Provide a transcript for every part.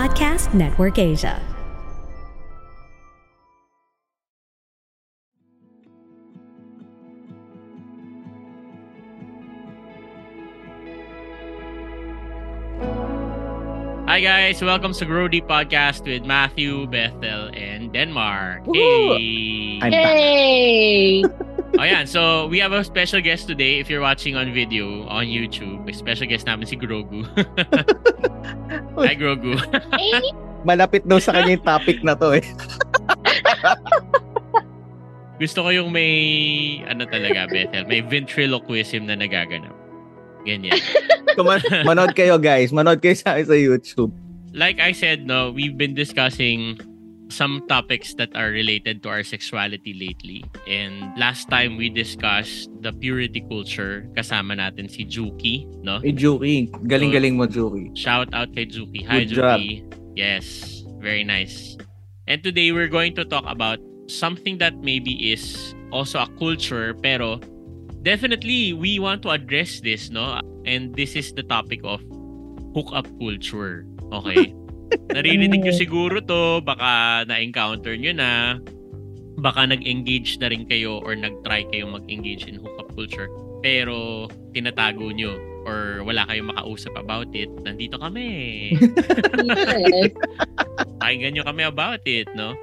Podcast Network Asia. Hi guys, welcome to Grody Podcast with Matthew, Bethel, and Denmark. Woohoo! Hey! I'm Yay! oh yan, so we have a special guest today if you're watching on video on YouTube. May special guest namin si Grogu. Hi Grogu. Malapit daw sa kanya yung topic na to eh. Gusto ko yung may, ano talaga Bethel, may ventriloquism na nagaganap. Ganyan. Kuman- manood kayo guys. Manood kayo sa sa YouTube. like I said, no, we've been discussing some topics that are related to our sexuality lately. And last time we discussed the purity culture, kasama natin si Juki, no? Eh, Juki. Galing-galing mo, Juki. Shout out kay Juki. Hi, Good job. Juki. Yes, very nice. And today we're going to talk about something that maybe is also a culture, pero definitely we want to address this, no? And this is the topic of hookup culture. Okay? Naririnig nyo siguro to, baka na-encounter nyo na, baka nag-engage na rin kayo or nag-try kayo mag-engage in hookup culture. Pero tinatago nyo or wala kayong makausap about it, nandito kami. yes. Pakinggan nyo kami about it, no?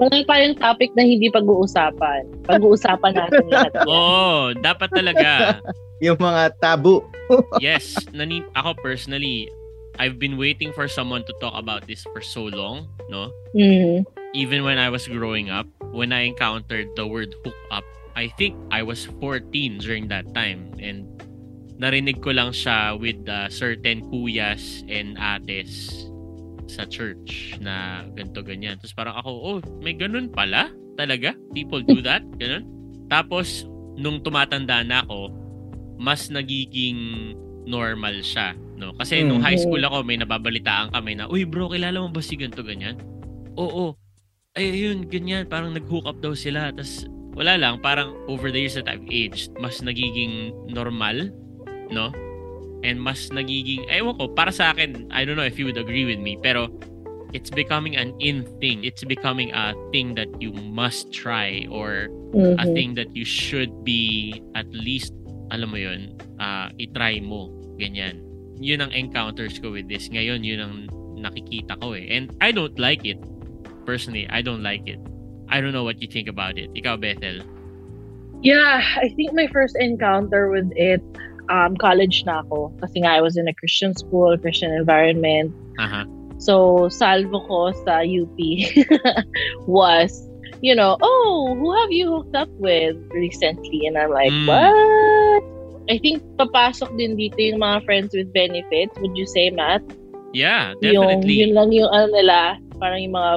Wala tayong topic na hindi pag-uusapan. Pag-uusapan natin lahat. yan. Oo, dapat talaga. Yung mga tabu. Yes, nani ako personally, I've been waiting for someone to talk about this for so long, no? Mhm. Even when I was growing up, when I encountered the word hook up, I think I was 14 during that time and narinig ko lang siya with uh, certain kuyas and ates sa church na ganto ganyan. Tapos parang ako, oh, may ganun pala? Talaga? People do that? Ganun? Tapos, nung tumatanda na ako, mas nagiging normal siya. No? Kasi nung high school ako, may nababalitaan kami na, uy bro, kilala mo ba si ganto ganyan? Oo. Ay, ayun, ganyan. Parang nag-hook up daw sila. Tapos, wala lang. Parang over the years that I've aged, mas nagiging normal. No? And mas nagiging, ewan ko, para sa akin, I don't know if you would agree with me, pero it's becoming an in thing. It's becoming a thing that you must try or a Mhm. thing that you should be at least, alam mo yun, uh, itry mo. Ganyan. Yun ang encounters ko with this. Ngayon, yun ang nakikita ko eh. And I don't like it. Personally, I don't like it. I don't know what you think about it. Ikaw, Bethel. Yeah, I think my first encounter with it, um, college na ako. Kasi nga, I was in a Christian school, Christian environment. Aha. So, salvo ko sa UP was, you know, oh, who have you hooked up with recently? And I'm like, Mm. what? I think papasok din dito yung mga friends with benefits. Would you say, Matt? Yeah, Yung, definitely. yun lang yung ano nila, parang yung mga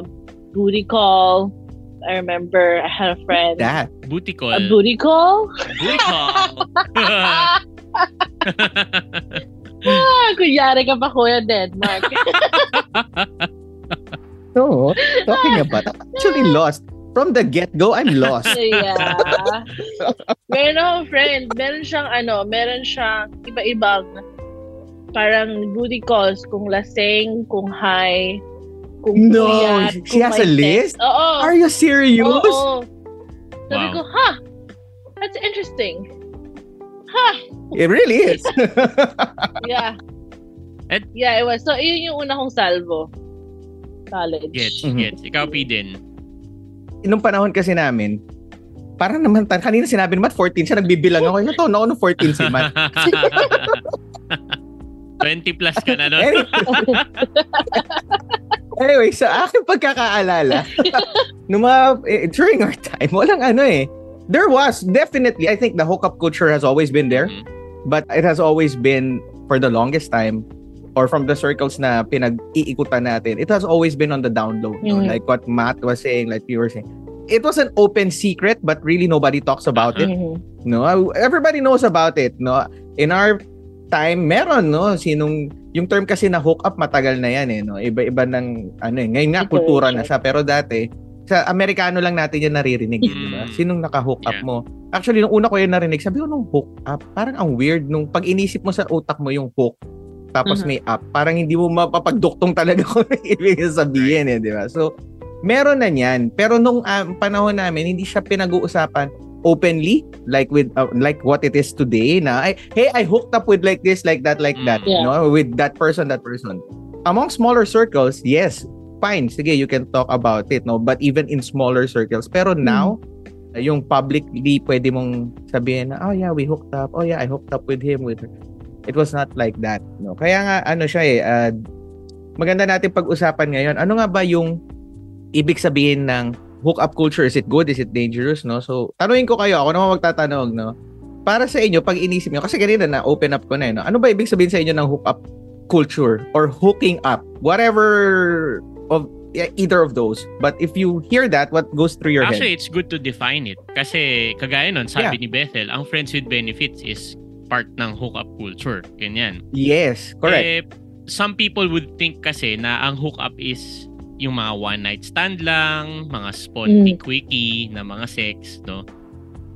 booty call. I remember I had a friend. That. Booty call. A booty call? Booty call. ah, kunyari ka pa, Kuya Denmark. No. Talking about I'm actually lost. From the get-go, I'm lost. yeah. meron akong friend, meron siyang ano, meron siyang iba-ibang parang booty calls kung lasing, kung high, kung No, puyat, she kung has a list? sex. Oo. Are you serious? Oo. Sabi Wow. ko, ha, that's interesting. Ha, It really is. yeah. Ed- yeah, it was. So, yun yung una kong salvo. College. gets, Mhm. gets. Ikaw, P din. Nung panahon kasi namin, parang naman, kanina sinabi naman 14 siya, nagbibilang ako. Na ako nung 14 si Matt? 20 plus ka na nun. Anyway, sa aking pagkakaalala, nung mga, eh, during our time, walang ano eh. There was, definitely, I think the hookup culture has always been there, Mhm. but it has always been, for the longest time, or from the circles na pinag-iikutan natin, it has always been on the down low. no? Mhm. Like what Matt was saying, like you were saying. It was an open secret, but really nobody talks about it. Mhm. No, everybody knows about it, no. In our time, meron, no, sinong yung term kasi na hook up matagal na yan eh, no. Iba-iba ng ano eh. Ngayon nga Ito, kultura na siya. pero dati sa Amerikano lang natin yan naririnig, eh, di ba? Mm. Sinong naka-hook up Yeah. mo? Actually, nung una ko yun narinig, sabi ko nung hook up, parang ang weird nung pag inisip mo sa utak mo yung hook, tapos Mhm. may up, parang hindi mo mapapagduktong talaga kung ibig sabihin eh, di ba? So, meron na niyan. Pero nung ah, panahon namin, hindi siya pinag-uusapan openly like with uh, like what it is today na ay, hey I hooked up with like this like that like that Mm. Yeah. no with that person that person among smaller circles yes fine sige you can talk about it no but even in smaller circles pero now yung publicly pwede mong sabihin na oh yeah we hooked up oh yeah I hooked up with him with her it was not like that no. Kaya nga ano siya eh ah, maganda natin pag-usapan ngayon. Ano nga ba yung ibig sabihin ng hookup culture? Is it good? Is it dangerous no? So tanungin ko kayo. Ako naman magtatanong no? Para sa inyo pag inisip niyo kasi kanina na open up ko na eh, no? ano ba ibig sabihin sa inyo ng hookup culture or hooking up? Whatever of yeah, either of those. But if you hear that what goes through your Actually, head it's good to define it. Kasi kagaya nun, sabi ni Bethel, ang friends with benefits is part ng hookup culture. Ganyan. yes correct Eh, some people would think kasi na ang hookup is yung mga one night stand lang, mga sponty quickie na mga sex, no?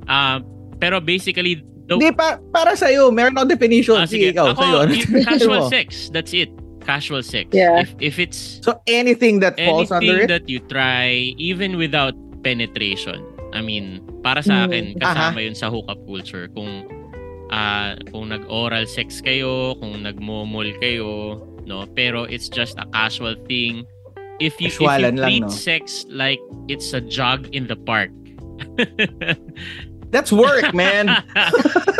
Ah, pero basically the hindi pa para sa iyo meron akong definition Ah, sige ikaw Ako, sa iyo yung casual sex, that's it. Casual sex. Yeah. If if it's so anything that falls under anything it that you try even without penetration. I mean, para sa Mm. akin kasama 'yun sa hookup culture kung ah kung nag-oral sex kayo, kung nagmomol kayo, no? Pero it's just a casual thing. If you, if you Casualan lang, treat no? sex like it's a jog in the park. that's work man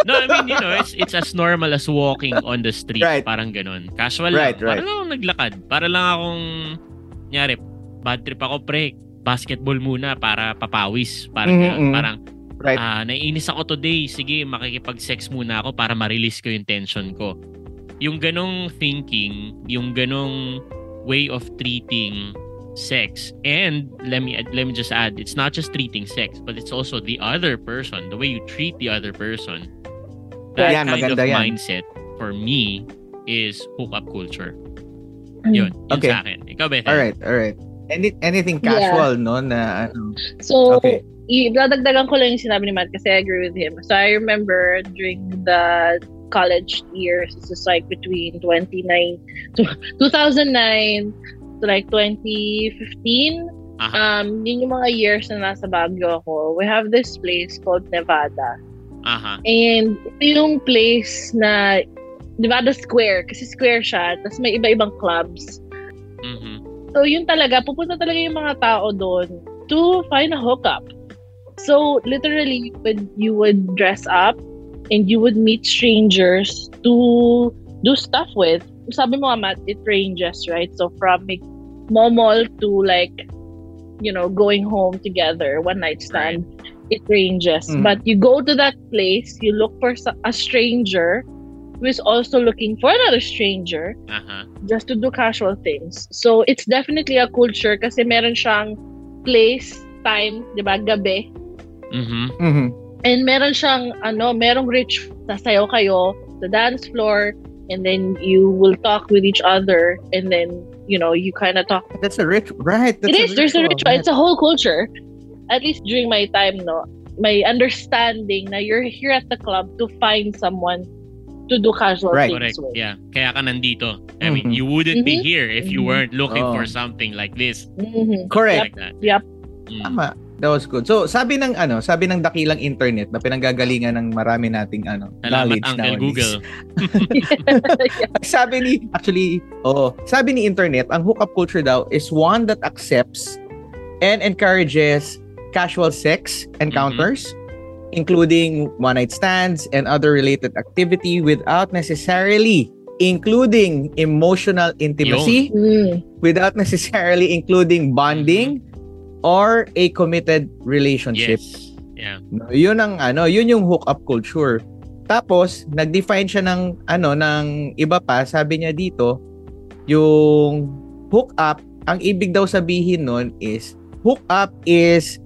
no, I mean, you know, it's it's as normal as walking on the street. Right. Parang ganun. Casual Right, lang. right. Para lang akong naglakad. Para lang akong, nyari, bad trip ako, pre. Basketball muna para papawis. Parang Mhm, ganun. mhm. Parang, right ah, naiinis ako today. Sige, makikipag-sex muna ako para ma-release ko yung tension ko. Yung ganong thinking, yung ganong way of treating sex and let me let me just add it's not just treating sex but it's also the other person the way you treat the other person that Yan, kind of maganda yan. mindset for me is hookup culture Mm. yun yun Okay. sa akin ikaw Beth all right all right Any, anything Yeah. casual no na ano So, Okay. I- dadagdagan ko lang yung sinabi ni Matt kasi I agree with him. So, I remember during the college years, this is like between 29, to 2009 to like 2015. Aha. Um, yun yung mga years na nasa Baguio ako. We have this place called Nevada. aha And ito yung place na Nevada Square. Kasi square siya. Tapos may iba-ibang clubs. mhm So, yun talaga, pupunta talaga yung mga tao doon to find a hookup. So, literally, you would, you would dress up and you would meet strangers to do stuff with. Sabi mo Matt, it ranges, right? So, from like, momol to like, you know, going home together, one night stand, it ranges. Mm. But you go to that place, you look for a stranger who is also looking for another stranger aha just to do casual things. So, it's definitely a culture kasi meron siyang place, time, di ba, gabi. Mhm mhm And meron siyang, ano, merong rich, sasayaw kayo sa dance floor, and then you will talk with each other, and then, you know, you kind of talk. that's a rich right that's it is, there's a ritual. right. It's a whole culture. At least during my time, no, my understanding na you're here at the club to find someone to do casual Right. things correct with. yeah kaya ka nandito I mean Mhm. you wouldn't be Mhm. here if you Mhm. weren't looking Oh. for something like this Mhm. correct like that Yep. Mm. Tama. That was good. So, sabi ng ano, sabi ng dakilang internet na pinanggagalingan ng marami nating ano, Salamat knowledge Uncle nowadays. Google sabi ni actually, oh, sabi ni internet, ang hookup culture daw is one that accepts and encourages casual sex encounters, including one-night stands and other related activity without necessarily including emotional intimacy, Mm. without necessarily including bonding or a committed relationship. yes yeah No, yun ang ano, yun yung hookup culture. Tapos nag-define siya ng ano ng iba pa, sabi niya dito, yung hook up, ang ibig daw sabihin nun is hook up is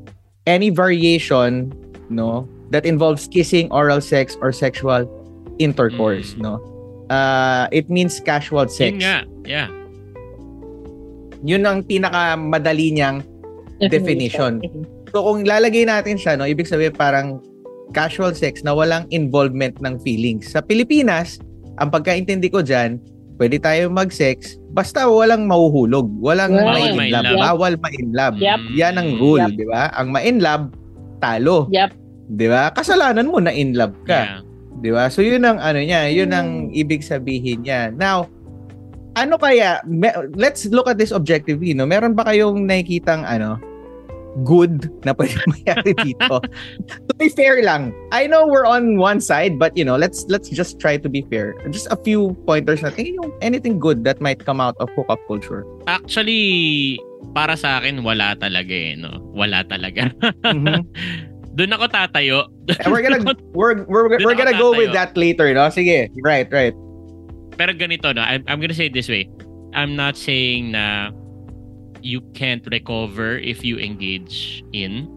any variation, no, that involves kissing, oral sex or sexual intercourse, Mm. no. Uh, it means casual sex. yun nga yeah Yun ang pinaka madali niyang Definition. Mhm. So kung lalagay natin siya, no, ibig sabihin parang casual sex na walang involvement ng feelings. Sa Pilipinas, ang pagkaintindi ko dyan, pwede tayo mag-sex, basta walang mahuhulog. Walang Bawal ma-in love. ma-inlove. Bawal ma-inlove. Yep. Yan ang rule, Yep. di ba? Ang ma-inlove, talo. Yep. Di ba? Kasalanan mo na in love ka. Yeah. Di ba? So yun ang ano niya, yun ang ibig sabihin niya. Now, ano kaya, me- let's look at this objectively, no? Meron ba kayong nakikitang ano, good na pwede mangyari dito? to be fair lang, I know we're on one side, but you know, let's let's just try to be fair. Just a few pointers na tingin yung anything good that might come out of hookup culture. Actually, para sa akin, wala talaga eh, no? Wala talaga. Mhm. Doon ako tatayo. And we're gonna we're we're, we're gonna go with that later, no? Sige, right, right. Pero ganito, no? I'm, I'm gonna say it this way. I'm not saying na you can't recover if you engage in.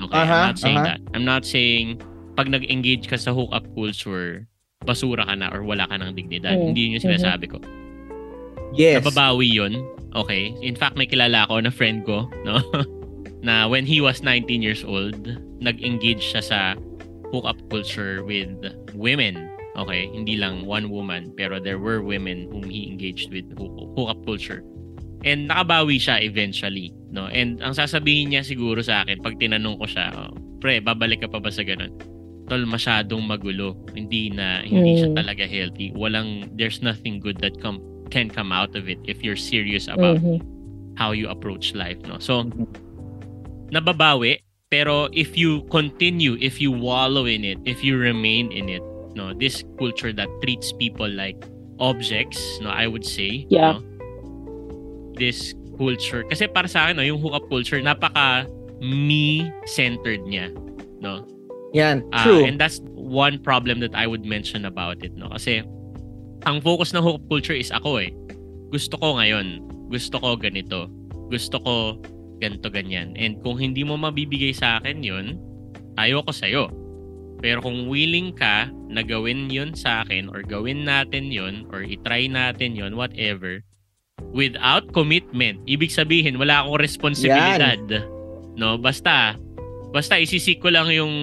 Okay, Aha, I'm not saying aha. that. I'm not saying pag nag-engage ka sa hookup culture, basura ka na or wala ka ng dignidad. Mm. Hindi yun yung sinasabi ko. Yes. Nababawi yun. Okay. In fact, may kilala ako na friend ko, no? na when he was 19 years old, nag-engage siya sa hookup culture with women. Okay? Hindi lang one woman, pero there were women whom he engaged with hook- hookup culture. And nakabawi siya eventually, no? And ang sasabihin niya siguro sa akin pag tinanong ko siya, oh, pre, babalik ka pa ba sa ganun? Tol, masyadong magulo. Hindi na hindi siya Mm. talaga healthy. Walang there's nothing good that come can come out of it if you're serious about Mhm. how you approach life, no? So nababawi, pero if you continue, if you wallow in it, if you remain in it, no, this culture that treats people like objects, no, I would say, Yeah. no, this culture, kasi para sa akin, no, yung hookup culture, napaka me-centered niya, no? Yan, true. and that's one problem that I would mention about it, no? Kasi ang focus ng hookup culture is ako eh. Gusto ko ngayon. Gusto ko ganito. Gusto ko ganito ganyan. And kung hindi mo mabibigay sa akin yun, ayoko sa'yo. Pero kung willing ka na gawin yun sa akin or gawin natin yun or itry natin yun, whatever, without commitment, ibig sabihin, wala akong responsibilidad. No? Basta, basta isisik ko lang yung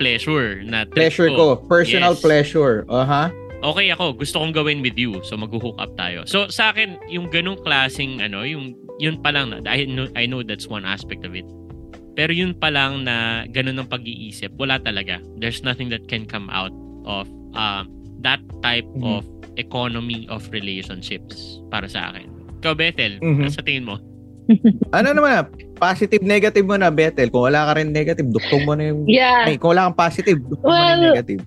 pleasure na pleasure ko. Personal Yes. pleasure. Aha. Okay ako, gusto kong gawin with you. So mag-hook up tayo. So sa akin, yung ganung klaseng ano, yung yun pa lang na I know, I know that's one aspect of it. Pero yun pa lang na ganun ang pag-iisip, wala talaga. There's nothing that can come out of uh, that type Mhm. of economy of relationships para sa akin. Ikaw, Bethel, Mhm. ano sa tingin mo? Ano naman na, positive, negative mo na, Bethel. Kung wala ka rin negative, duktong mo na yung... Yeah. Ay, kung wala kang positive, duktong mo na yung Well, negative.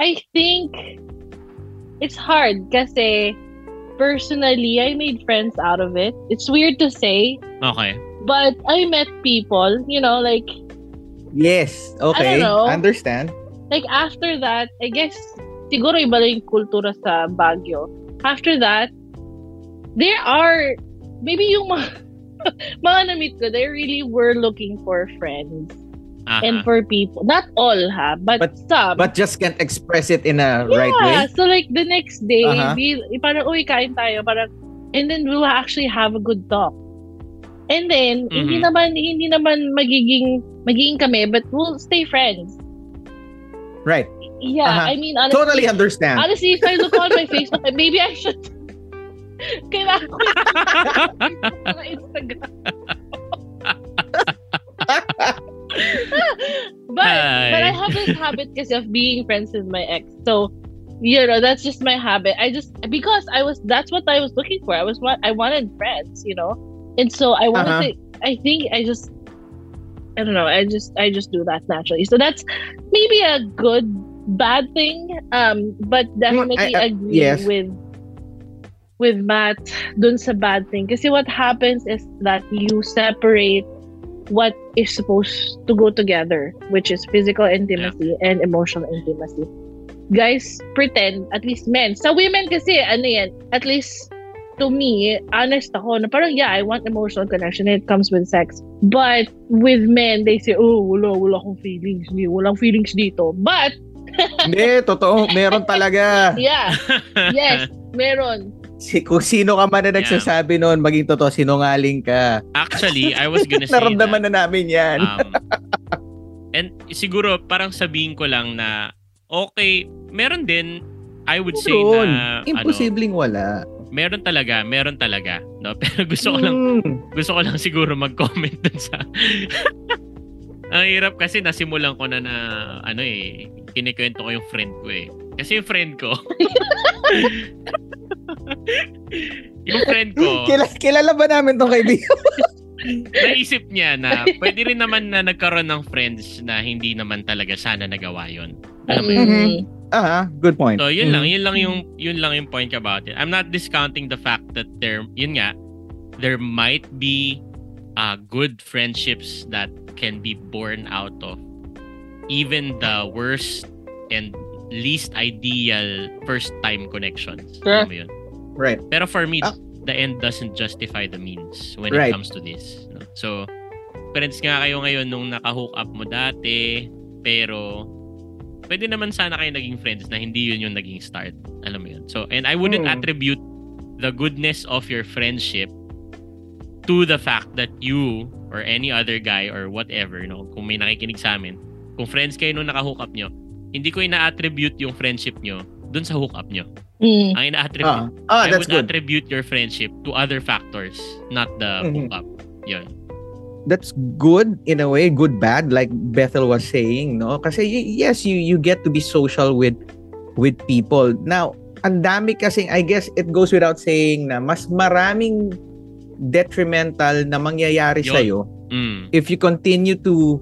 I think it's hard kasi personally, I made friends out of it. It's weird to say, Okay. but I met people, you know, like Yes. Okay. I don't know. Understand. like after that, I guess siguro iba lang yung kultura sa Baguio. After that, there are maybe yung mga mga na-meet ko, they really were looking for friends Aha. and for people. Not all ha, but, But- some. But just can't express it in a yeah, right way. so like the next day, Uh-huh. we, parang, uy, kain tayo. Parang, and then we'll actually have a good talk. And then, hindi Mhm. naman, hindi naman magiging, magiging kami, but we'll stay friends. Right. Yeah, Uh-huh. I mean, honestly, Totally understand. honestly, if I look on my Facebook, maybe I should, kailangan ko yung Instagram. but, but I have this habit because of being friends with my ex. So, you know, that's just my habit. I just because I was that's what I was looking for. I was what I wanted friends, you know, and so I wanted Uh-huh. to. I think I just I don't know. I just I just do that naturally. So that's maybe a good bad thing. Um, but definitely I- I- agree yes. with with Matt dun sa bad thing. Kasi what happens is that you separate what is supposed to go together, which is physical intimacy and emotional intimacy. Guys, pretend, at least men. Sa women kasi, ano yan, at least to me, honest ako, na parang, yeah, I want emotional connection and it comes with sex. But with men, they say, oh, wala, wala akong feelings. Walang feelings dito. But, Hindi, totoo. Meron talaga. yeah, yes, meron. Si, kung sino ka man na nagsasabi noon, maging totoo, sinungaling ka. Actually, I was gonna say Naramdaman that. na namin yan. Um, and siguro parang sabihin ko lang na okay, meron din I would say Meron. na ano, Imposibleng wala. meron talaga, meron talaga, no? Pero gusto ko lang Mm. gusto ko lang siguro mag-comment dun sa Ang hirap kasi nasimulan ko na na ano eh, kinikwento ko yung friend ko eh. Kasi yung friend ko yung friend ko Kila, kilala ba namin tong kaibigan? naisip niya na pwede rin naman na nagkaroon ng friends na hindi naman talaga sana nagawa yon. Alam mo yun? Mhm. Ah, good point. So, yun lang, Mhm. yun lang yung yun lang yung point about it. I'm not discounting the fact that there yun nga there might be uh, good friendships that can be born out of even the worst and least ideal first time connections. Sure. Alam mo yun? Right. Pero for me, Ah. the end doesn't justify the means when Right. it comes to this. no? So, friends nga kayo ngayon nung naka-hook up mo dati, pero pwede naman sana kayo naging friends na hindi yun yung naging start. Alam mo yun. So, and I wouldn't Hmm. attribute the goodness of your friendship to the fact that you or any other guy or whatever, no, kung may nakikinig sa amin, kung friends kayo nung naka-hook up nyo, hindi ko ina-attribute yung friendship nyo dun sa hook up nyo. Mm. Ang ina-attribute Ah, ah I that's would good. attribute your friendship to other factors, not the Mhm. hookup. Yun. that's good in a way, good bad like Bethel was saying, no? Kasi y- yes, you you get to be social with with people. Now, ang dami kasi I guess it goes without saying na mas maraming detrimental na mangyayari sa Mm. if you continue to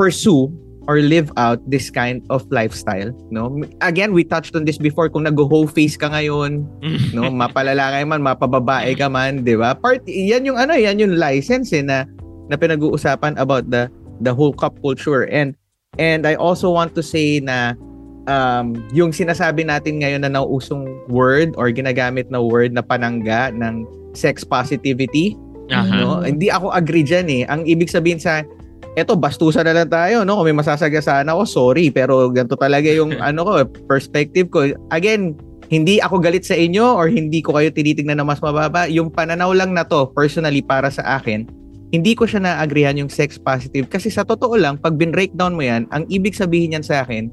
pursue or live out this kind of lifestyle, no? Again, we touched on this before kung nag-ho face ka ngayon, no? Mapalalaki man mapababae ka man di ba? Part yan yung ano yan yung license eh, na na pinag-uusapan about the the whole cup culture. And and I also want to say na um yung sinasabi natin ngayon na nauusong word or ginagamit na word na panangga ng sex positivity Aha. no? Hindi ako agree diyan eh. Ang ibig sabihin sa eto bastusan na lang tayo no? Kung may masasagasaan ako sorry. Pero ganito talaga yung ano ko perspective ko. Again hindi ako galit sa inyo or hindi ko kayo tinitingnan na mas mababa. Yung pananaw lang na to personally para sa akin hindi ko siya na-agreehan yung sex positive. Kasi sa totoo lang pag bin-breakdown mo yan ang ibig sabihin yan sa akin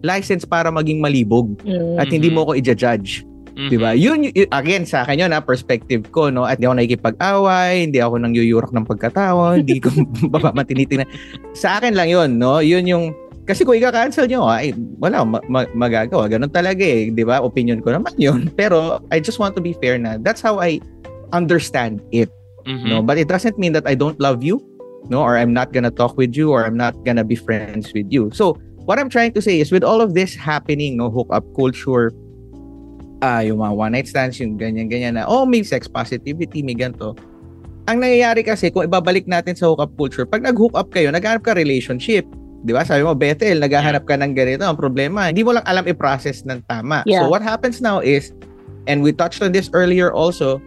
license para maging malibog. Mm. at hindi mo ko i-judge Mhm. 'di ba? Yun y- again sa akin yun na perspective ko no. At hindi ako nakikipag-away, hindi ako nang yuyurak ng pagkatawa, hindi ko mamatinitingnan. Sa akin lang yun, no. Yun yung kasi kung i-cancel nyo, ay, wala akong ma- ma- magagawa. Ganun talaga eh, di ba? Opinion ko naman yun. Pero I just want to be fair na that's how I understand it, Mhm. no? But it doesn't mean that I don't love you, no? Or I'm not gonna talk with you or I'm not gonna be friends with you. So, what I'm trying to say is with all of this happening, no, hookup culture, ah, yung mga one night stands, yung ganyan-ganyan na, oh, may sex positivity, may ganito. Ang nangyayari kasi, kung ibabalik natin sa hookup culture, pag nag-hook up kayo, naghanap ka relationship. Di ba? Sabi mo, Bethel, naghahanap ka ng ganito. Ang problema, hindi mo lang alam i-process ng tama. Yeah. So what happens now is, and we touched on this earlier also,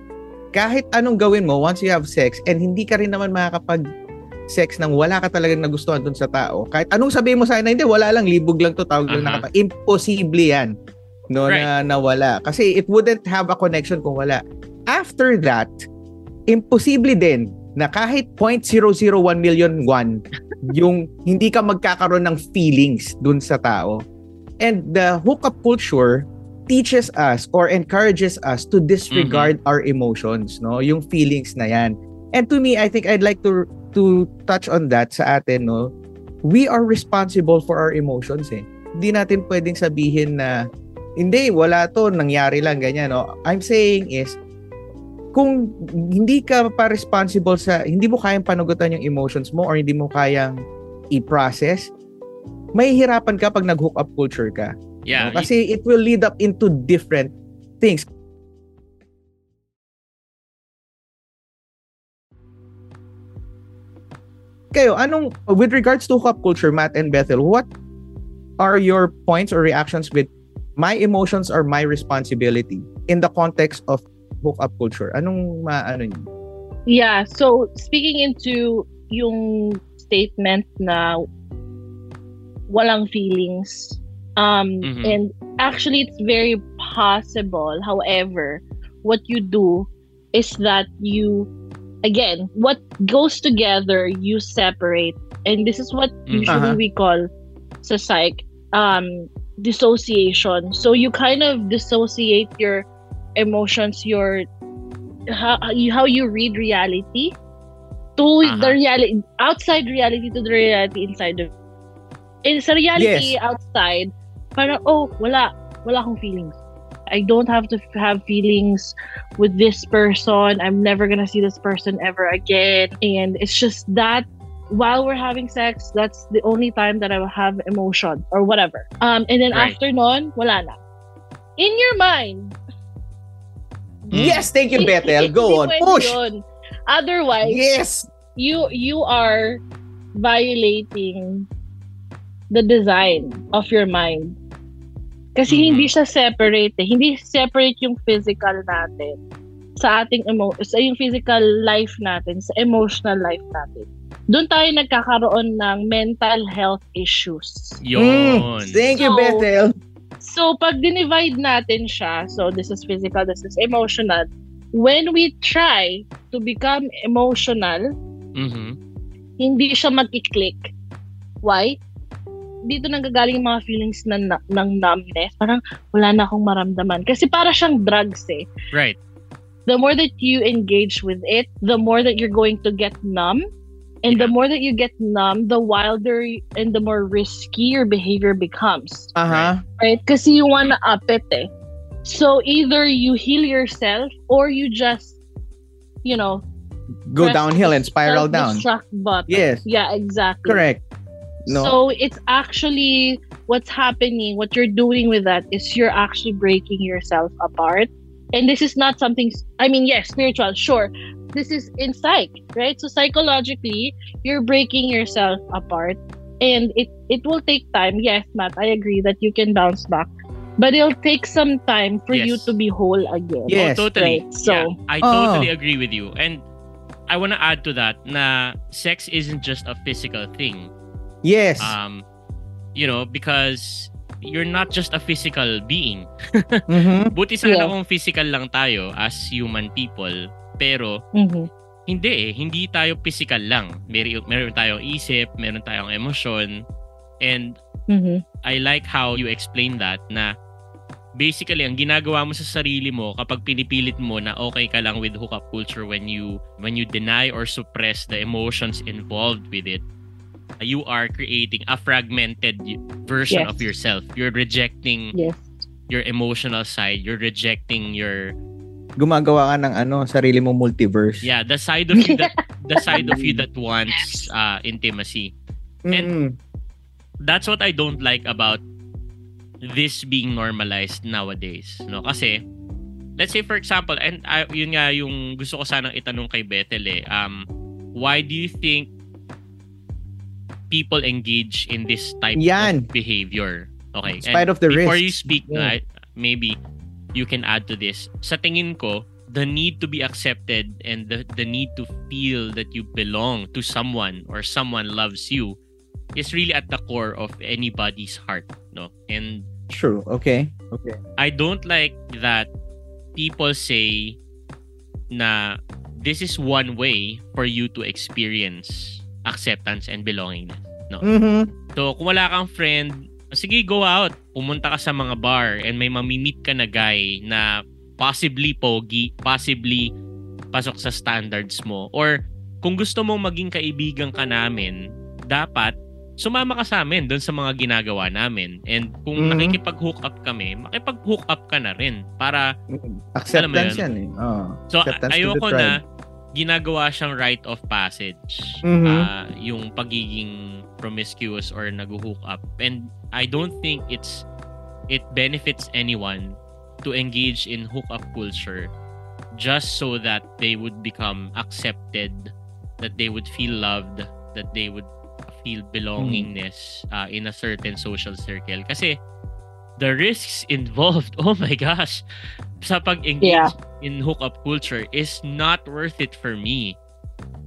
kahit anong gawin mo once you have sex and hindi ka rin naman makakapag sex nang wala ka talagang nagustuhan dun sa tao. Kahit anong sabihin mo sa akin na hindi, wala lang, libog lang to, tawag lang Aha. nakapa. Imposible yan. No, Right. na nawala. Kasi it wouldn't have a connection kung wala. After that, imposible din na kahit 0.001 million won yung hindi ka magkakaroon ng feelings dun sa tao. And the hookup culture teaches us or encourages us to disregard our emotions, no? Yung feelings na yan. And to me, I think I'd like to to touch on that sa atin, no? We are responsible for our emotions eh. Hindi natin pwedeng sabihin na hindi, wala to, nangyari lang ganyan, no? I'm saying is kung hindi ka pa responsible sa hindi mo kayang panagutan yung emotions mo or hindi mo kayang i-process, may hirapan ka pag nag-hook up culture ka. Yeah. no? Kasi it will lead up into different things. Kayo, anong, with regards to hookup culture, Matt and Bethel, what are your points or reactions with my emotions are my responsibility in the context of hookup culture? Anong maano niyo? Yeah, so speaking into yung statement na walang feelings um Mhm. and actually it's very possible however what you do is that you again what goes together you separate and this is what Mm. usually Uh-huh. we call sa psych um dissociation so you kind of dissociate your emotions, your how you, how you read reality to Uh-huh. the reality outside reality to the reality inside of in sa reality Yes. outside parang oh wala wala akong feelings I don't have to have feelings with this person I'm never gonna see this person ever again and it's just that while we're having sex that's the only time that I will have emotion or whatever um and then Right. after nun wala na in your mind Mm. Yes, thank you, Bethel. Go on. Push. yun. Otherwise, Yes. you you are violating the design of your mind. Kasi Mhm. hindi siya separate. Eh. Hindi separate yung physical natin sa ating emo sa yung physical life natin, sa emotional life natin. Doon tayo nagkakaroon ng mental health issues. Yun. Mm, thank you, So, Bethel. So, pag dinivide natin siya, so this is physical, this is emotional, when we try to become emotional, Mhm. hindi siya mag-click. Why? Dito nanggagaling yung mga feelings na, na, ng numbness. Parang wala na akong maramdaman. Kasi para siyang drugs eh. Right. The more that you engage with it, the more that you're going to get numb. And the more that you get numb, the wilder and the more risky your behavior becomes. Aha. right? Because you wanna up it eh. So either you heal yourself or you just, you know, Go downhill and spiral down. button. Yes. Yeah, exactly. Correct. No. So it's actually what's happening, what you're doing with that is you're actually breaking yourself apart. And this is not something, I mean, yes, spiritual, sure. This is in psych, right? So psychologically, you're breaking yourself apart. And it, it will take time. Yes, Matt, I agree that you can bounce back. But it'll take some time for you Yes. to be whole again. Yes. Oh, totally. Right, so- yeah, I Oh. totally agree with you. And I want to add to that na sex isn't just a physical thing. yes. Um, you know, because you're not just a physical being. Mhm. Buti sana Yeah. kung physical lang tayo as human people. Pero Mhm. hindi eh. Hindi tayo physical lang. Mer- meron tayong isip, meron tayong emosyon. And Mhm. I like how you explain that na basically ang ginagawa mo sa sarili mo kapag pinipilit mo na okay ka lang with hookup culture when you when you deny or suppress the emotions involved with it you are creating a fragmented version Yes. of yourself you're rejecting Yes. your emotional side you're rejecting your Gumagawa ka ng ano, sarili mo multiverse. yeah the side of you that the side of you that wants uh, intimacy Mm-mm. that's what I don't like about this being normalized nowadays. No? Kasi, let's say for example, and uh, yun nga yung gusto ko sanang itanong kay Bethel eh, um, why do you think people engage in this type Yan. of behavior? Okay. In spite of the before risks. you speak, Yeah. uh, maybe you can add to this. Sa tingin ko, the need to be accepted and the, the need to feel that you belong to someone or someone loves you is really at the core of anybody's heart, no? And True. Okay. Okay. I don't like that people say na this is one way for you to experience acceptance and belongingness. Mhm. So, kung wala kang friend, sige, go out. Pumunta ka sa mga bar and may mamimit ka na guy na possibly pogi, possibly pasok sa standards mo. Or, kung gusto mong maging kaibigan ka namin, dapat sumama ka sa amin doon sa mga ginagawa namin. And kung Mhm. nakikipag-hook up kami, makipag-hook up ka na rin para Acceptance Alam yan eh. Oh. So, ayoko tribe. na ginagawa siyang rite of passage. Mhm. ah, yung pagiging promiscuous or nag-hook up. And I don't think it's it benefits anyone to engage in hookup culture just so that they would become accepted, that they would feel loved, that they would feel belongingness uh, in a certain social circle. Kasi the risks involved, oh my gosh, sa pag-engage Yeah. in hookup culture is not worth it for me.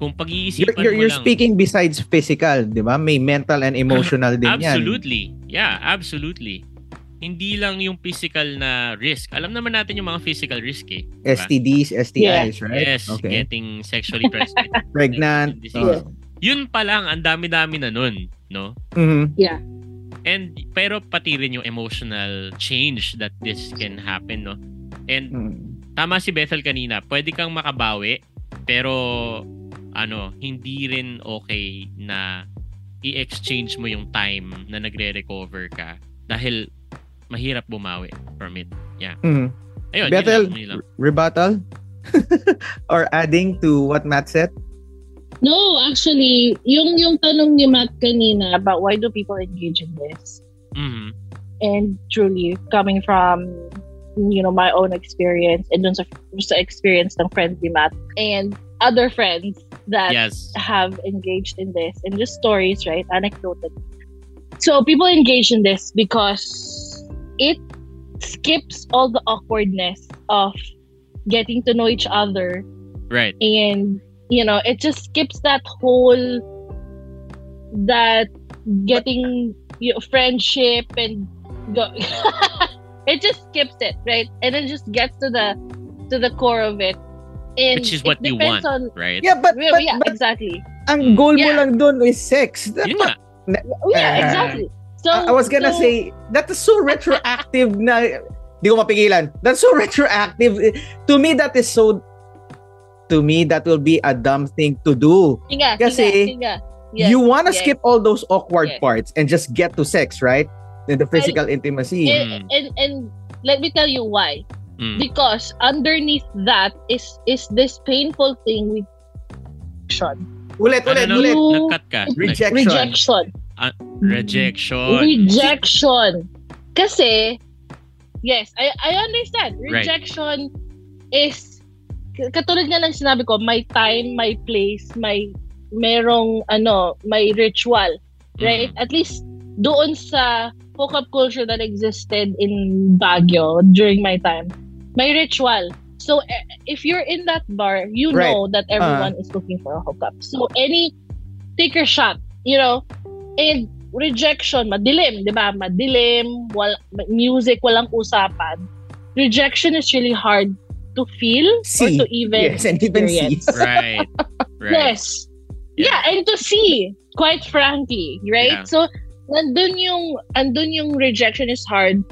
Kung You're, pag-iisipan you're, mo you're lang, speaking besides physical, di ba? May mental and emotional din yan. Absolutely. Yeah, absolutely. Hindi lang yung physical na risk. Alam naman natin yung mga physical risk eh. di ba? STDs, STIs, right? Yes, Okay. getting sexually transmitted. Pregnant. disease. Oh. Yun pa lang, ang dami-dami na nun, no? Mhm. And, pero pati rin yung emotional change that this can happen, no? And Mm. tama si Bethel kanina, pwede kang makabawi, pero ano, hindi rin okay na i-exchange mo yung time na nagre-recover ka dahil mahirap bumawi from it. Yeah. Mm. Ayun, Bethel, yun lang, yun lang. rebuttal? Or adding to what Matt said? No, actually, yung yung tanong ni Matt kanina about why do people engage in this? Mhm. And truly, coming from you know my own experience and dun sa, sa experience ng friends ni Matt and other friends that Yes. have engaged in this and just stories, right? Anecdotal. So people engage in this because it skips all the awkwardness of getting to know each other Right. and you know it just skips that whole that getting you know, friendship and go it just skips it right and it just gets to the to the core of it and Which is it what you want, on right? Yeah, but, yeah, but, yeah but exactly ang goal mo lang dun is sex. Yun nga. yeah Uh, exactly so I I was gonna so- say, that is so retroactive na, di ko mapigilan. That's so retroactive. To me, that is so, to me, that will be a dumb thing to do. Tinga, Kasi, tinga, tinga. Yes, you wanna yes. skip all those awkward Yes. parts and just get to sex, right? And the physical intimacy. and, and and let me tell you why Mm. because underneath that is is this painful thing with rejection ulit, Ano, ulit, no? ulit. You- Nag-cut ka. Nag- Rejection. rejection rejection. rejection kasi yes I I understand Right. rejection is k- katulad nga ng sinabi ko may time may place may merong ano may ritual right? Mhm. at least doon sa hookup culture that existed in Baguio during my time may ritual. So eh, if you're in that bar you Right. know that everyone is looking for a hookup. So any take your shot you know? And rejection madilim di ba? Madilim wal music walang usapan. Rejection is really hard to feel See. or to even Yes, and even see. experience. Right. Right. Yes. Yeah. and to see, quite frankly, right? Yeah. So, nandun yung, andun yung rejection is hard.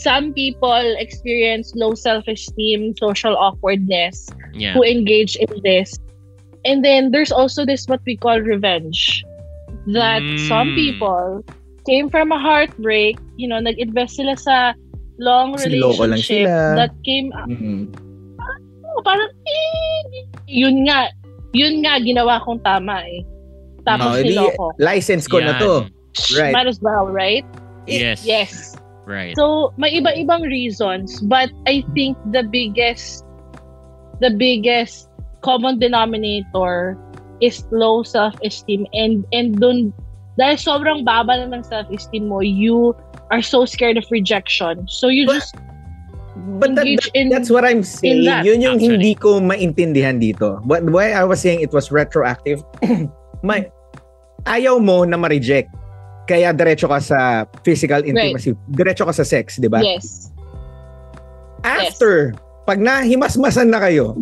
Some people experience low self-esteem, social awkwardness, Yeah. who engage in this. And then there's also this what we call revenge. That some Mm. people came from a heartbreak, you know, nag-invest sila sa long Kasi loko lang relationship sila. that came Mhm. Oh, parang, eh, yun nga, yun nga ginawa kong tama eh. Tapos Oh, di- niloko. license ko na Yan. to. Right. Might as well, right? Yes. Yes. Right. So, may iba-ibang reasons, but I think the biggest, the biggest common denominator is low self-esteem and and dun dahil sobrang baba na ng self-esteem mo, you are so scared of rejection. So you But- just But that, that- in that's what I'm saying. that, Yun yung actually. hindi ko maintindihan dito. But why I was saying it was retroactive, may, ayaw mo na ma-reject. Kaya diretso ka sa physical intimacy. Diretso ka sa sex, di ba? yes. After, pag nahimasmasan na kayo,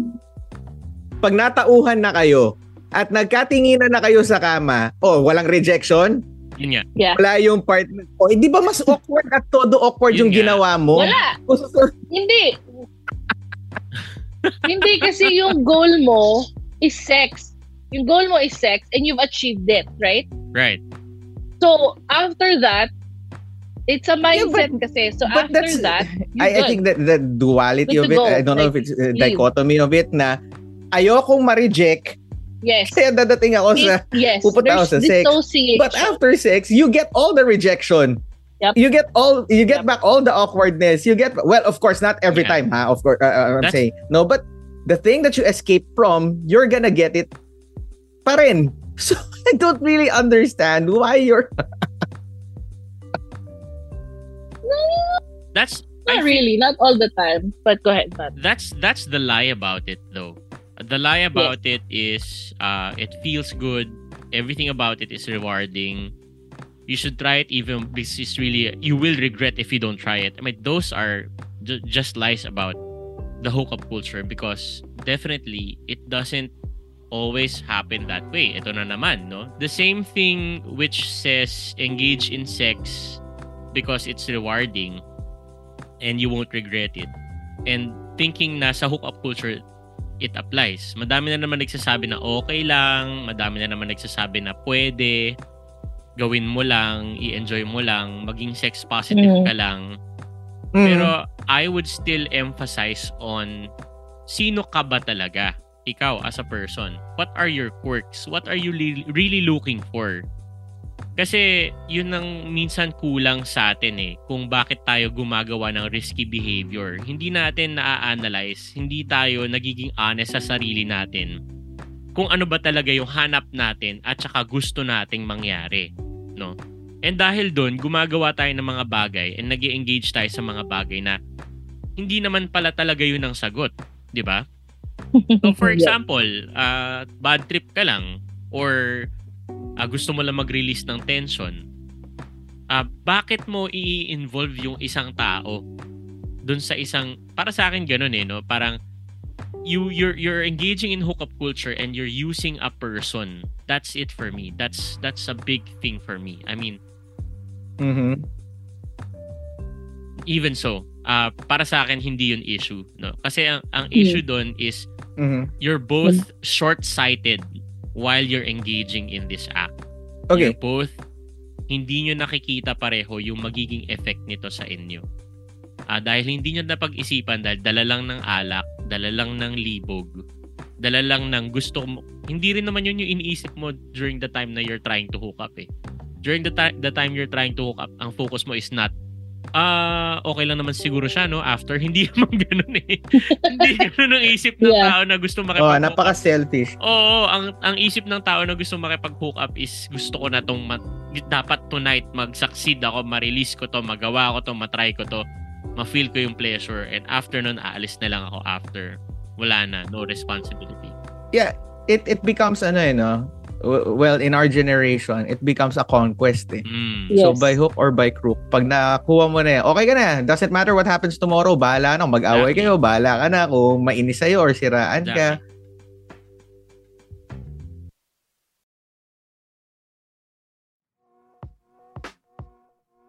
pag natauhan na kayo, at nagkatinginan na kayo sa kama, oh, walang rejection, Yun nga. Yeah. wala yung part, oh, eh, di ba mas awkward at todo awkward Yun yung nga. ginawa mo? Wala. Hindi. Hindi kasi yung goal mo is sex. Yung goal mo is sex and you've achieved it, right? Right. So, after that, it's a mindset but- kasi. So, but after that's- that, I, I think that the duality of it, go. I don't know if Like, it's a leave. dichotomy of it na ayokong ma-reject yes. kaya dadating ako sa yes. pupunta ako sa sex. but after sex you get all the rejection Yep. you get all you get Yep. back all the awkwardness you get well of course not every Yeah. time ha of course uh, uh, I'm That's- saying no but the thing that you escape from you're gonna get it pa rin so I don't really understand why you're That's I not really, not all the time. But go ahead, Pat. that's that's the lie about it though the lie about it is uh it feels good. Everything about it is rewarding. You should try it even this is really you will regret if you don't try it. I mean those are ju- just lies about the hookup culture because definitely it doesn't always happen that way. Ito na naman no? The same thing which says engage in sex because it's rewarding and you won't regret it. And thinking na sa hookup culture, it applies. Madami na naman nagsasabi na okay lang, madami na naman nagsasabi na pwede, gawin mo lang, i-enjoy mo lang, maging sex positive Mm. ka lang. Mm. Pero I would still emphasize on sino ka ba talaga? Ikaw as a person. What are your quirks? What are you li- really looking for? Kasi yun ang minsan kulang sa atin eh. Kung bakit tayo gumagawa ng risky behavior. Hindi natin na-analyze. Hindi tayo nagiging honest sa sarili natin. Kung ano ba talaga yung hanap natin at saka gusto nating mangyari. No? And dahil doon, gumagawa tayo ng mga bagay and nag engage tayo sa mga bagay na hindi naman pala talaga yun ang sagot. Di ba? So for example, uh, bad trip ka lang or ah, gusto mo lang mag-release ng tension, ah, bakit mo i-involve yung isang tao dun sa isang para sa akin ganun eh no? Parang you you're you're engaging in hookup culture and you're using a person. That's it for me. That's that's a big thing for me. I mean Mhm. even so ah, para sa akin hindi yun issue no? Kasi ang, ang issue doon is Mhm. you're both short-sighted while you're engaging in this act Okay. You're both hindi nyo nakikita pareho yung magiging effect nito sa inyo. Ah, dahil hindi nyo napag-isipan dahil dala lang ng alak, dala lang ng libog, dala lang ng gusto mo. Hindi rin naman yun yung iniisip mo during the time na you're trying to hook up eh. During the, ti- the time you're trying to hook up, ang focus mo is not ah okay lang naman siguro siya no after hindi naman ganun eh hindi ganun ang isip ng Yeah. tao na gusto Oh, makipag napaka-selfish. Oo, ang ang isip ng tao na gusto makipag-hook up is gusto ko na tong ma- dapat tonight mag-succeed ako, ma-release ko to, magawa ko to, matry ko to, ma-feel ko yung pleasure and after nun aalis na lang ako after. Wala na, no responsibility. Yeah, it it becomes ano eh, no? W- Well, in our generation, it becomes a conquest eh. Mm. So Yes. by hook or by crook, pag nakuha mo na yan, okay ka na. Doesn't matter what happens tomorrow, bahala na. Mag-away Exactly. kayo, bahala ka na. Kung mainis sa'yo or siraan ka. Exactly.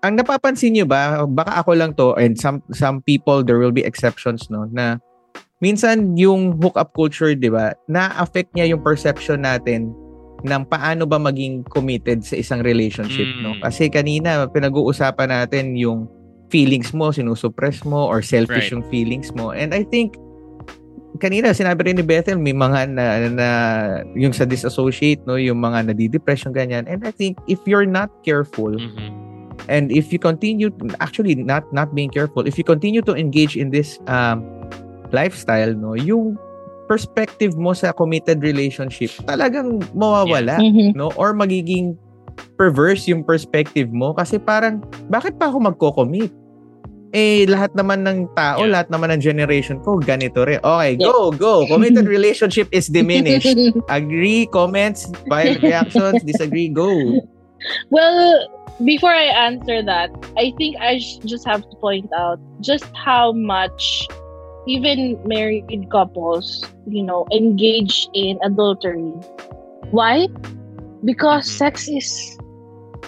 Ang napapansin nyo ba, baka ako lang to, and some some people, there will be exceptions, no, na minsan yung hookup culture, di ba, na-affect niya yung perception natin ng paano ba maging committed sa isang relationship, no? Mm. Kasi kanina, pinag-uusapan natin yung feelings mo, sinusuppress mo, or selfish Right. yung feelings mo. And I think, kanina, sinabi rin ni Bethel, may mga na, na yung sa disassociate, no? Yung mga nadidepress, yung ganyan. And I think, if you're not careful, Mhm. and if you continue actually not not being careful if you continue to engage in this um lifestyle no yung perspective mo sa committed relationship talagang mawawala Mhm. no? Or magiging perverse yung perspective mo kasi parang bakit pa ako magko-commit? Eh lahat naman ng tao Yeah. lahat naman ng generation ko ganito rin. Okay go go. Committed relationship is diminished. Agree comments file reactions disagree go. Well, before I answer that, I think I just have to point out just how much even married couples, you know, engage in adultery. Why? Because Mhm. sex is,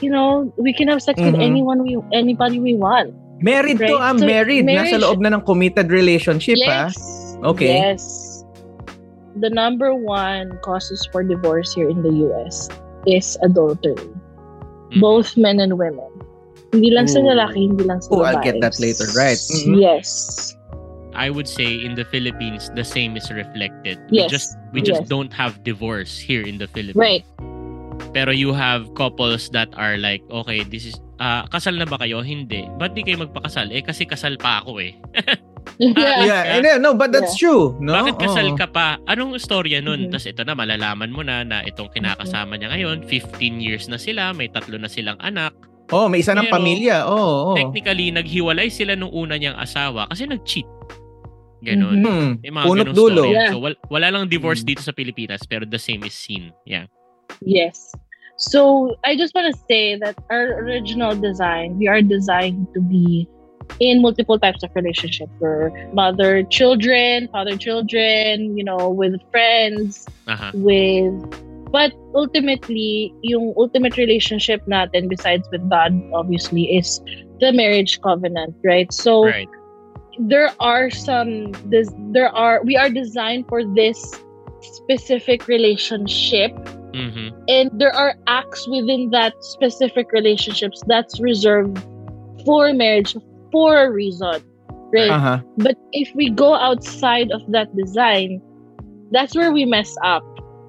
you know, we can have sex with Mhm. anyone we anybody we want. married to Right. ah So, married nasa marriage- loob na ng committed relationship ah yes. Okay. Yes. The number one causes for divorce here in the US is adultery. Mhm. both men and women. Hindi lang sa Ooh. lalaki, hindi lang sa Oh, babae. I'll get that later. Right. Mhm. Yes. I would say in the Philippines the same is reflected. We Yes. just we just Yes. don't have divorce here in the Philippines. Right. Pero you have couples that are like, okay, this is ah kasal na ba kayo? Hindi. Ba't di kayo magpakasal? Eh kasi kasal pa ako eh. Yeah. Yeah, and then, no, but that's true, no? Bakit kasal Oo. ka pa? Anong storya nun? Mhm. Tapos ito na, malalaman mo na na itong kinakasama niya ngayon, 15 years na sila, may tatlo na silang anak. Oh, may isa ng Pero, pamilya. Oh, oh. Technically, naghiwalay sila nung una niyang asawa kasi nag-cheat. Ganon. Mhm. Hmm. May mga Punot ganong dulo. storya. Yeah. So, wal- wala lang divorce Mm. dito sa Pilipinas, pero the same is seen. Yeah. Yes. So I just want to say that our original design, we are designed to be in multiple types of relationship for mother children, father children, you know, with friends, Aha. with but ultimately yung ultimate relationship natin besides with God obviously is the marriage covenant, right? So Right. There are some this there are we are designed for this specific relationship Mhm. and there are acts within that specific relationships that's reserved for marriage for a reason right Uh-huh. but if we go outside of that design that's where we mess up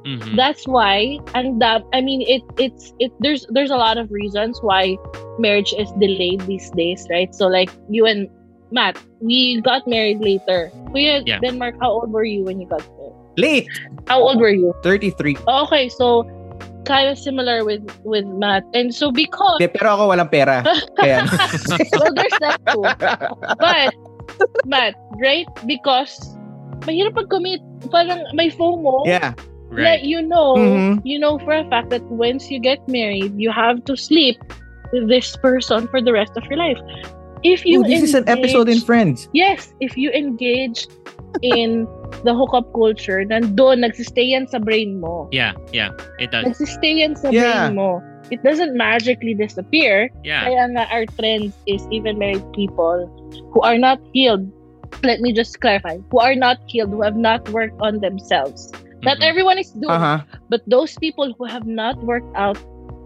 Mhm. that's why and that i mean it it's it there's there's a lot of reasons why marriage is delayed these days right so like you and matt we got married later Kuya Yeah. denmark how old were you when you got married Late. how old were you 33. okay so kind of similar with with matt and so because Di, pero ako walang pera. Kaya. well there's that too but matt right because mahirap pag-commit parang may FOMO yeah. Right. You know, Mhm. you know for a fact that once you get married, you have to sleep with this person for the rest of your life. If you Ooh, this is an episode in Friends. Yes, if you engage in the hookup culture, nandun, nagsistay yan sa brain mo. Yeah, yeah. It does. Nagsistay yan sa Yeah. brain mo. It doesn't magically disappear. Yeah. Kaya nga our trend is even married people who are not healed. Let me just clarify. Who are not healed, who have not worked on themselves. Not everyone is doing Uh-huh. but those people who have not worked out,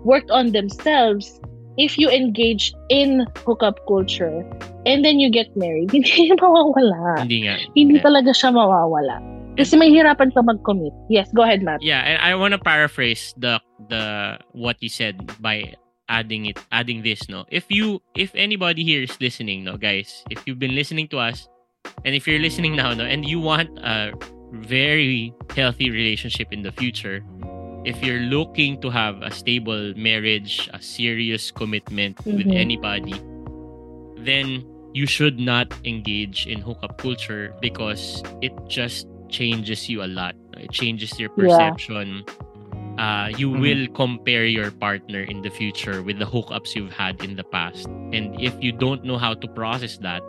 worked on themselves, if you engage in hookup culture and then you get married, hindi mawawala. Hindi nga. Hindi Yeah. talaga siya mawawala. Kasi may hirapan ka mag-commit. Yes, go ahead, Matt. Yeah, and I want to paraphrase the the what you said by adding it adding this no. If you if anybody here is listening no guys, if you've been listening to us and if you're listening now no and you want a very healthy relationship in the future, if you're looking to have a stable marriage, a serious commitment with Mhm. anybody, then you should not engage in hookup culture because it just changes you a lot. It changes your Yeah. perception. Uh, you Mhm. will compare your partner in the future with the hookups you've had in the past. And if you don't know how to process that,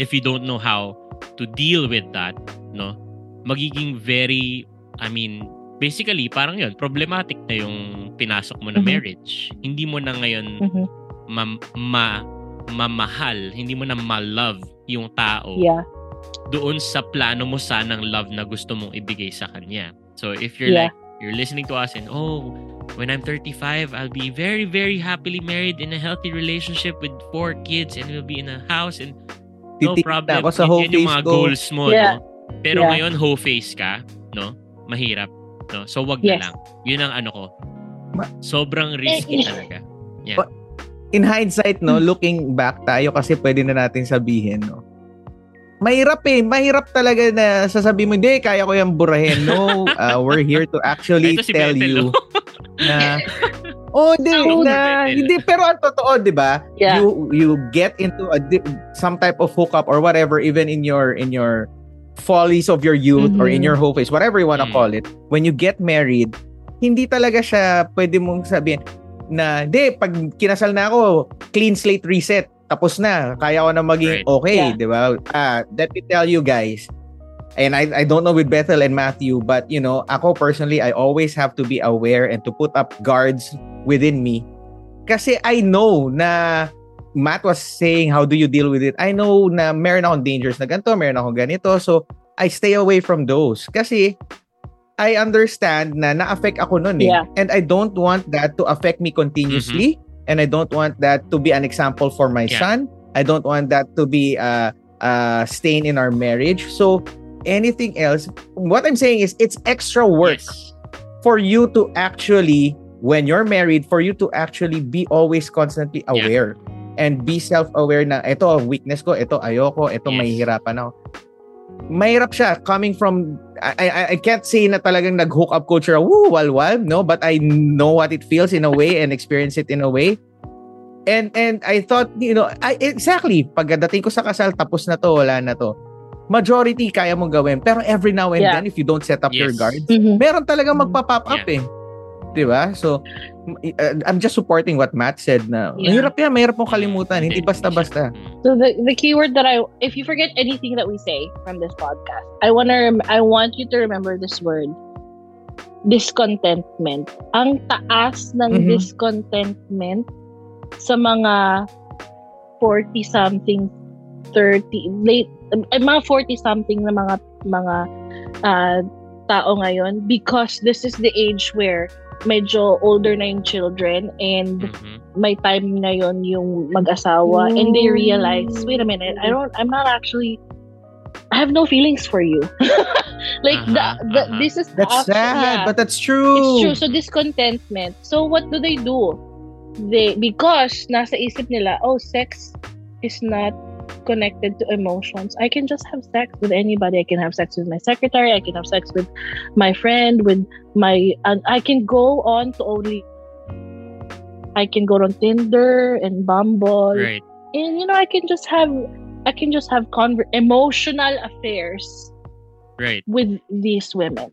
if you don't know how to deal with that, no, magiging very, I mean, basically, parang yun, problematic na yung pinasok mo na Mhm. marriage. Hindi mo na ngayon Mhm. ma, ma mamahal, hindi mo na ma-love yung tao Yeah. doon sa plano mo sanang love na gusto mong ibigay sa kanya. So if you're Yeah. like you're listening to us and oh, when I'm 35, I'll be very very happily married in a healthy relationship with four kids and we'll be in a house and no Titignan problem. ako sa whole yan yung mga goals mo, Yeah. no? Pero Yeah. ngayon whole face ka, no? Mahirap, no? So wag Yes. na lang. Yun ang ano ko. Sobrang risky Eh, talaga. In hindsight, Hmm. no, looking back tayo kasi pwede na natin sabihin, no. Mahirap eh. Mahirap talaga na sasabihin mo, hindi, kaya ko yung burahin. No, uh, we're here to actually si tell Bethel, you oh. na oh hindi Ako, na hindi pero ang totoo 'di ba Yeah. you you get into a di- some type of hookup or whatever even in your in your follies of your youth or in Mhm. your whole face whatever you wanna Mm. call it when you get married hindi talaga siya pwede mong sabihin na di pag kinasal na ako clean slate reset tapos na kaya ko na maging Right. okay Yeah. 'di ba ah let me tell you guys and I I don't know with Bethel and Matthew, but you know, ako personally, I always have to be aware and to put up guards within me. Kasi I know na Matt was saying, how do you deal with it? I know na meron akong dangers na ganito, meron akong ganito. So, I stay away from those. Kasi, I understand na na-affect ako nun eh. Yeah. And I don't want that to affect me continuously. And I don't want that to be an example for my Yeah. son. I don't want that to be a, a stain in our marriage. So, anything else, what I'm saying is it's extra work Yes. for you to actually, when you're married, for you to actually be always constantly Yeah. And be self-aware na ito weakness ko, ito ayoko, ito Yes. mahihirapan ako. Mahirap siya coming from I, I I can't say na talagang nag-hook up culture, woo, walwal, no, but I know what it feels in a way and experience it in a way. And and I thought, you know, I exactly pagdating ko sa kasal tapos na to, wala na to. Majority kaya mong gawin, pero every now and Yeah. then if you don't set up your Yes. guards, Mhm. meron talagang magpa-pop up eh. 'Di ba? So uh, I'm just supporting what Matt said na Yeah. mahirap yan, mahirap mong kalimutan, hindi basta-basta. So the the keyword that I if you forget anything that we say from this podcast, I wanna rem- I want you to remember this word. Discontentment. Ang taas ng Mhm. discontentment sa mga 40 something 30, late, uh, mga 40 something na mga, mga uh, tao ngayon because this is the age where medyo older na yung children and Mhm. may time ngayon yung mag-asawa and they realize, wait a minute, I don't, I'm not actually, I have no feelings for you. like the, Uh-huh, the uh-huh. this is That's option- sad, yeah. but that's true. It's true. So discontentment. So what do they do? They because nasa isip nila, oh, sex is not connected to emotions. I can just have sex with anybody. I can have sex with my secretary. I can have sex with my friend. With my, and I can go on to only. I can go on Tinder and Bumble, Right. and you know, I can just have, I can just have conver- emotional affairs Right. with these women.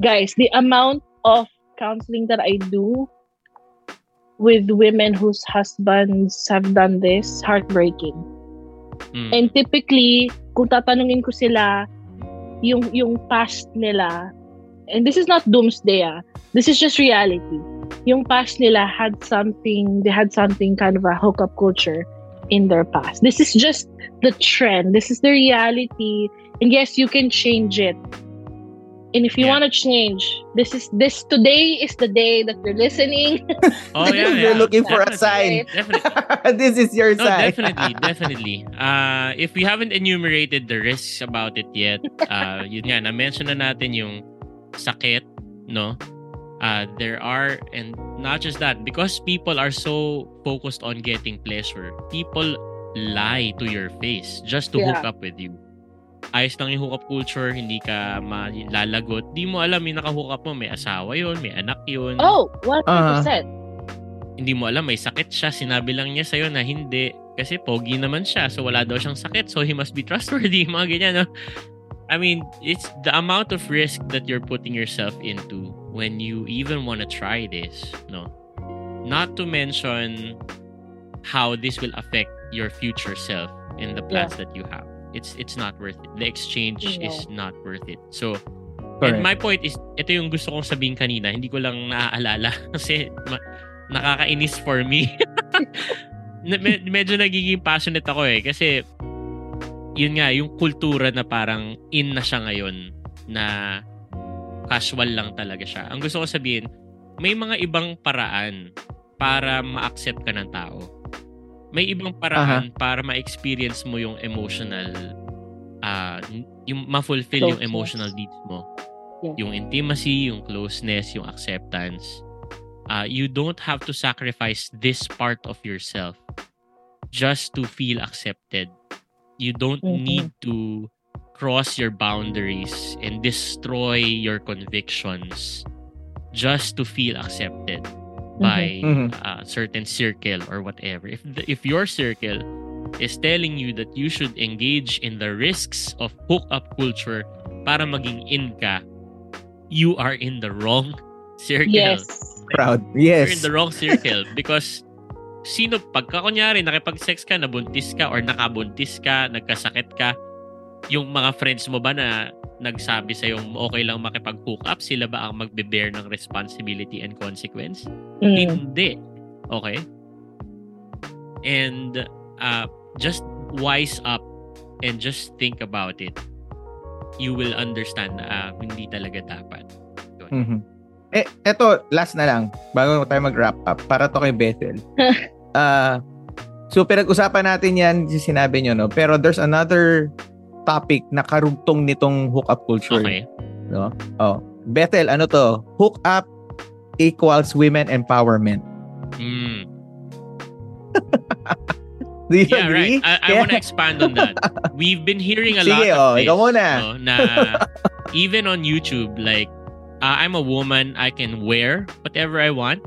Guys, the amount of counseling that I do with women whose husbands have done this, heartbreaking. Mm. And typically, kung tatanungin ko sila, yung, yung past nila, and this is not doomsday ah, this is just reality. Yung past nila had something, they had something kind of a hookup culture in their past. This is just the trend. This is the reality. And yes, you can change it. And if you Yeah. want to change, this is this today is the day that you're listening. Oh, yeah, You're yeah. looking for a Definitely. sign. Definitely. this is your No, sign. definitely, definitely. Uh, if we haven't enumerated the risks about it yet, uh, yun nga, na-mention na natin yung sakit, no? Uh, there are, and not just that, because people are so focused on getting pleasure, people lie to your face just to hook Yeah. up with you. Ayos lang yung hookup culture, hindi ka malalagot. Di mo alam, yung naka-hook up mo, may asawa yun, may anak yun oh, 100%. hindi mo alam may sakit siya. Sinabi lang niya sa'yo na hindi. Kasi pogi naman siya. So wala daw siyang sakit. So he must be trustworthy. Mga ganyan, no? I mean, it's the amount of risk that you're putting yourself into when you even want to try this, no? Not to mention how this will affect your future self in the plans that you have. It's it's not worth it. The exchange No. is not worth it. So, Correct. And my point is, ito yung gusto kong sabihin kanina, hindi ko lang naaalala kasi ma- nakakainis for me. Na- med- medyo nagiging passionate ako eh kasi yun nga, yung kultura na parang in na siya ngayon na casual lang talaga siya. Ang gusto ko sabihin, may mga ibang paraan para ma-accept ka ng tao. May ibang paraan para ma-experience mo yung emotional ah yung ma-fulfill yung Closeness. emotional needs mo Yeah. yung intimacy, yung closeness, yung acceptance. Uh, you don't have to sacrifice this part of yourself just to feel accepted. You don't Mhm. need to cross your boundaries and destroy your convictions just to feel accepted by Mhm. a certain circle or whatever. If the, if your circle is telling you that you should engage in the risks of hookup culture para maging in ka, you are in the wrong circle. Yes. Proud. You're Yes. in the wrong circle because sino pagka kunyari nakipag-sex ka, nabuntis ka or nakabuntis ka, nagkasakit ka, yung mga friends mo ba na nagsabi sa okay lang makipag-hook up, sila ba ang magbe-bear ng responsibility and consequence? Mm. Hindi. Okay? And uh, just wise up and just think about it. You will understand na ah, hindi talaga dapat. Mhm. Eh, eto, last na lang, bago tayo mag-wrap up, para to kay Bethel. Ah, so, pinag-usapan natin yan, yung sinabi nyo, no? Pero there's another topic na karugtong nitong hookup culture. Okay. No? Oh. Bethel, ano to? Hook up equals women empowerment. Mm. Do you Yeah, agree? right. I, I want to expand on that. We've been hearing a Sige, lot of oh, this. ikaw muna. no, na even on YouTube, like, uh, I'm a woman, I can wear whatever I want.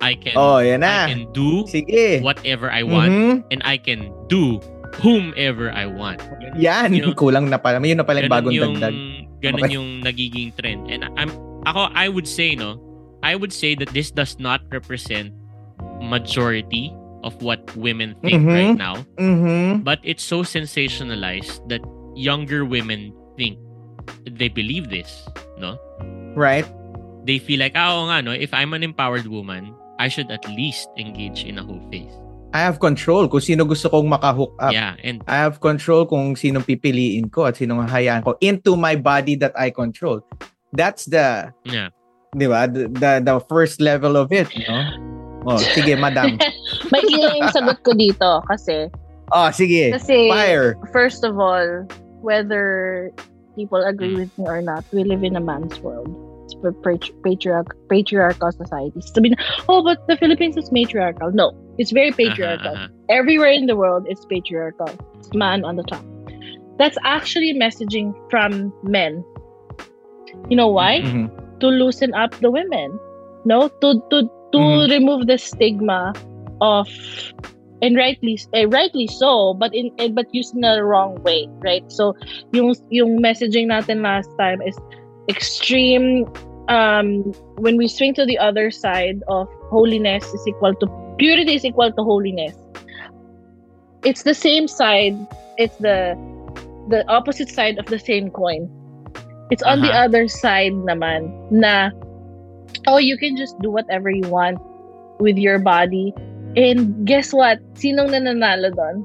I can, Oh, yan I na. can do Sige. whatever I want. Mhm. And I can do whomever I want. Yan, You know, kulang na pala. Yun na pala yung bagong yung, dagdag. ganun Okay. yung nagiging trend. And I'm, ako, I would say, no, I would say that this does not represent majority of what women think Mhm. right now. Mhm. But it's so sensationalized that younger women think they believe this, no? Right? They feel like, ah, oo nga, no, if I'm an empowered woman, I should at least engage in a whole face. I have control kung sino gusto kong makahook up. Yeah, and I have control kung sinong pipiliin ko at sinong hayaan ko into my body that I control. That's the, yeah. di ba, the, the, the first level of it, no? Oh, sige, madam. May lang yung sagot ko dito kasi Oh, sige. kasi Fire. first of all, whether people agree Mm. with me or not, we live in a man's world. A patriarch patriarchal society. Sabi na, oh, but the Philippines is matriarchal. No, it's very patriarchal. Aha, aha. Everywhere in the world, it's patriarchal. It's man on the top. That's actually messaging from men. You know why? Mhm. to loosen up the women no to to to Mhm. remove the stigma of and rightly eh, rightly so but in eh, but used in a wrong way right so yung yung messaging natin last time is extreme um when we swing to the other side of holiness is equal to purity is equal to holiness it's the same side it's the the opposite side of the same coin it's on the Uh-huh. other side naman na oh you can just do whatever you want with your body and guess what sinong nananalo doon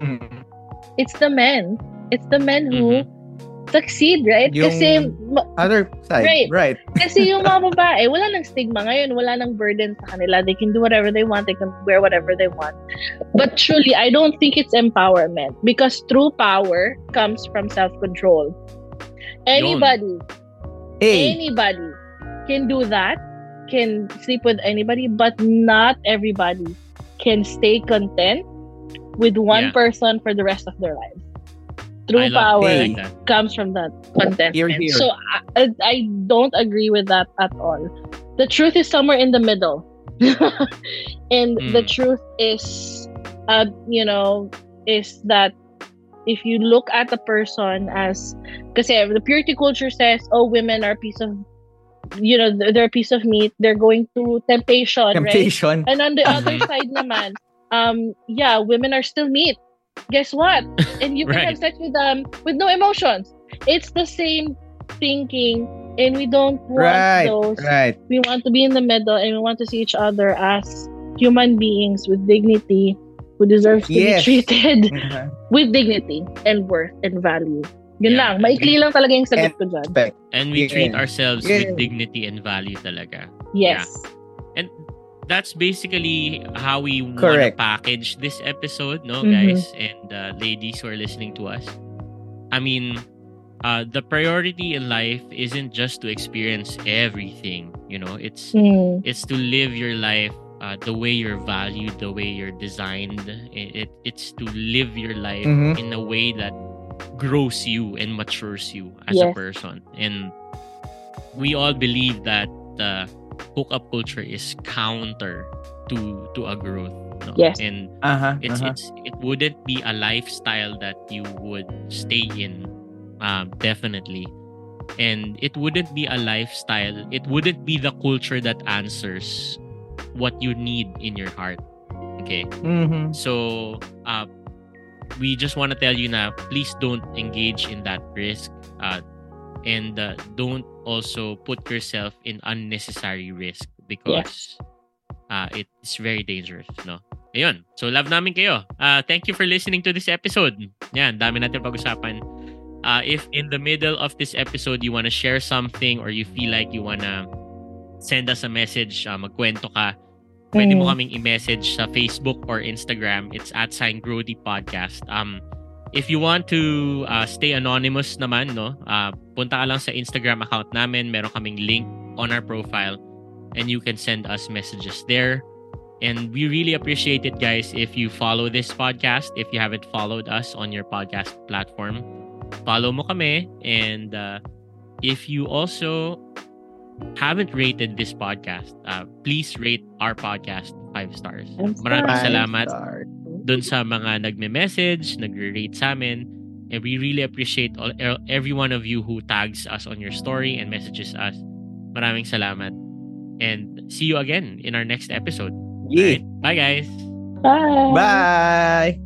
Mhm. it's the men it's the men who Mhm. Succeed right Yung- kasi Other side. Right. Right. kasi yung mga babae, wala nang stigma ngayon, wala nang burden sa kanila. They can do whatever they want, they can wear whatever they want. But truly, I don't think it's empowerment because true power comes from self-control. Anybody, Hey. anybody can do that, can sleep with anybody, but not everybody can stay content with one Yeah. person for the rest of their lives. I True power like comes from that contentment. Here, here. So I, I don't agree with that at all. The truth is somewhere in the middle, and the Mm. truth is, uh, you know, is that if you look at the person as, because the purity culture says, oh, women are a piece of, you know, they're a piece of meat. They're going to temptation, right? And on the other side naman, um, yeah, women are still meat. Guess what? And you can Right. have sex with them with no emotions. It's the same thinking, and we don't want Right. those. Right. We want to be in the middle, and we want to see each other as human beings with dignity, who deserves to Yes. be treated Mhm. with dignity and worth and value. Yun Yeah. lang. Maikli lang talaga yung sagot ko dyan. And we treat Yeah. ourselves Yeah. with dignity and value talaga. Yes. And that's basically how we want to package this episode, no, Mhm. guys and uh, ladies who are listening to us. I mean, uh, the priority in life isn't just to experience everything. You know, it's Mm. it's to live your life uh, the way you're valued, the way you're designed. It, it it's to live your life Mhm. in a way that grows you and matures you as a person. And we all believe that the hookup culture is counter to to a growth. no? Yes. And Uh-huh. it's uh-huh. it's it wouldn't be a lifestyle that you would stay in um, definitely and it wouldn't be a lifestyle it wouldn't be the culture that answers what you need in your heart okay Mhm. so uh, we just want to tell you now please don't engage in that risk uh, and uh, don't also put yourself in unnecessary risk because uh, it's very dangerous no Ayun. So, love namin kayo. Uh, thank you for listening to this episode. Yan, dami natin pag-usapan. Uh, if in the middle of this episode you want to share something or you feel like you want to send us a message, uh, magkwento ka, pwede mo Mm. kaming i-message sa Facebook or Instagram. It's at sign Grody Podcast. Um, if you want to uh, stay anonymous naman, no, uh, punta ka lang sa Instagram account namin. Meron kaming link on our profile and you can send us messages there. And we really appreciate it, guys, if you follow this podcast. If you haven't followed us on your podcast platform, follow mo kami. And uh, if you also haven't rated this podcast, uh, please rate our podcast five stars. Five Maraming salamat Five stars. Dun sa mga nagme-message, nagre-rate sa amin. And we really appreciate all, er- every one of you who tags us on your story and messages us. Maraming salamat. And see you again in our next episode. Yeah. Alright? Bye, guys. Bye. Bye.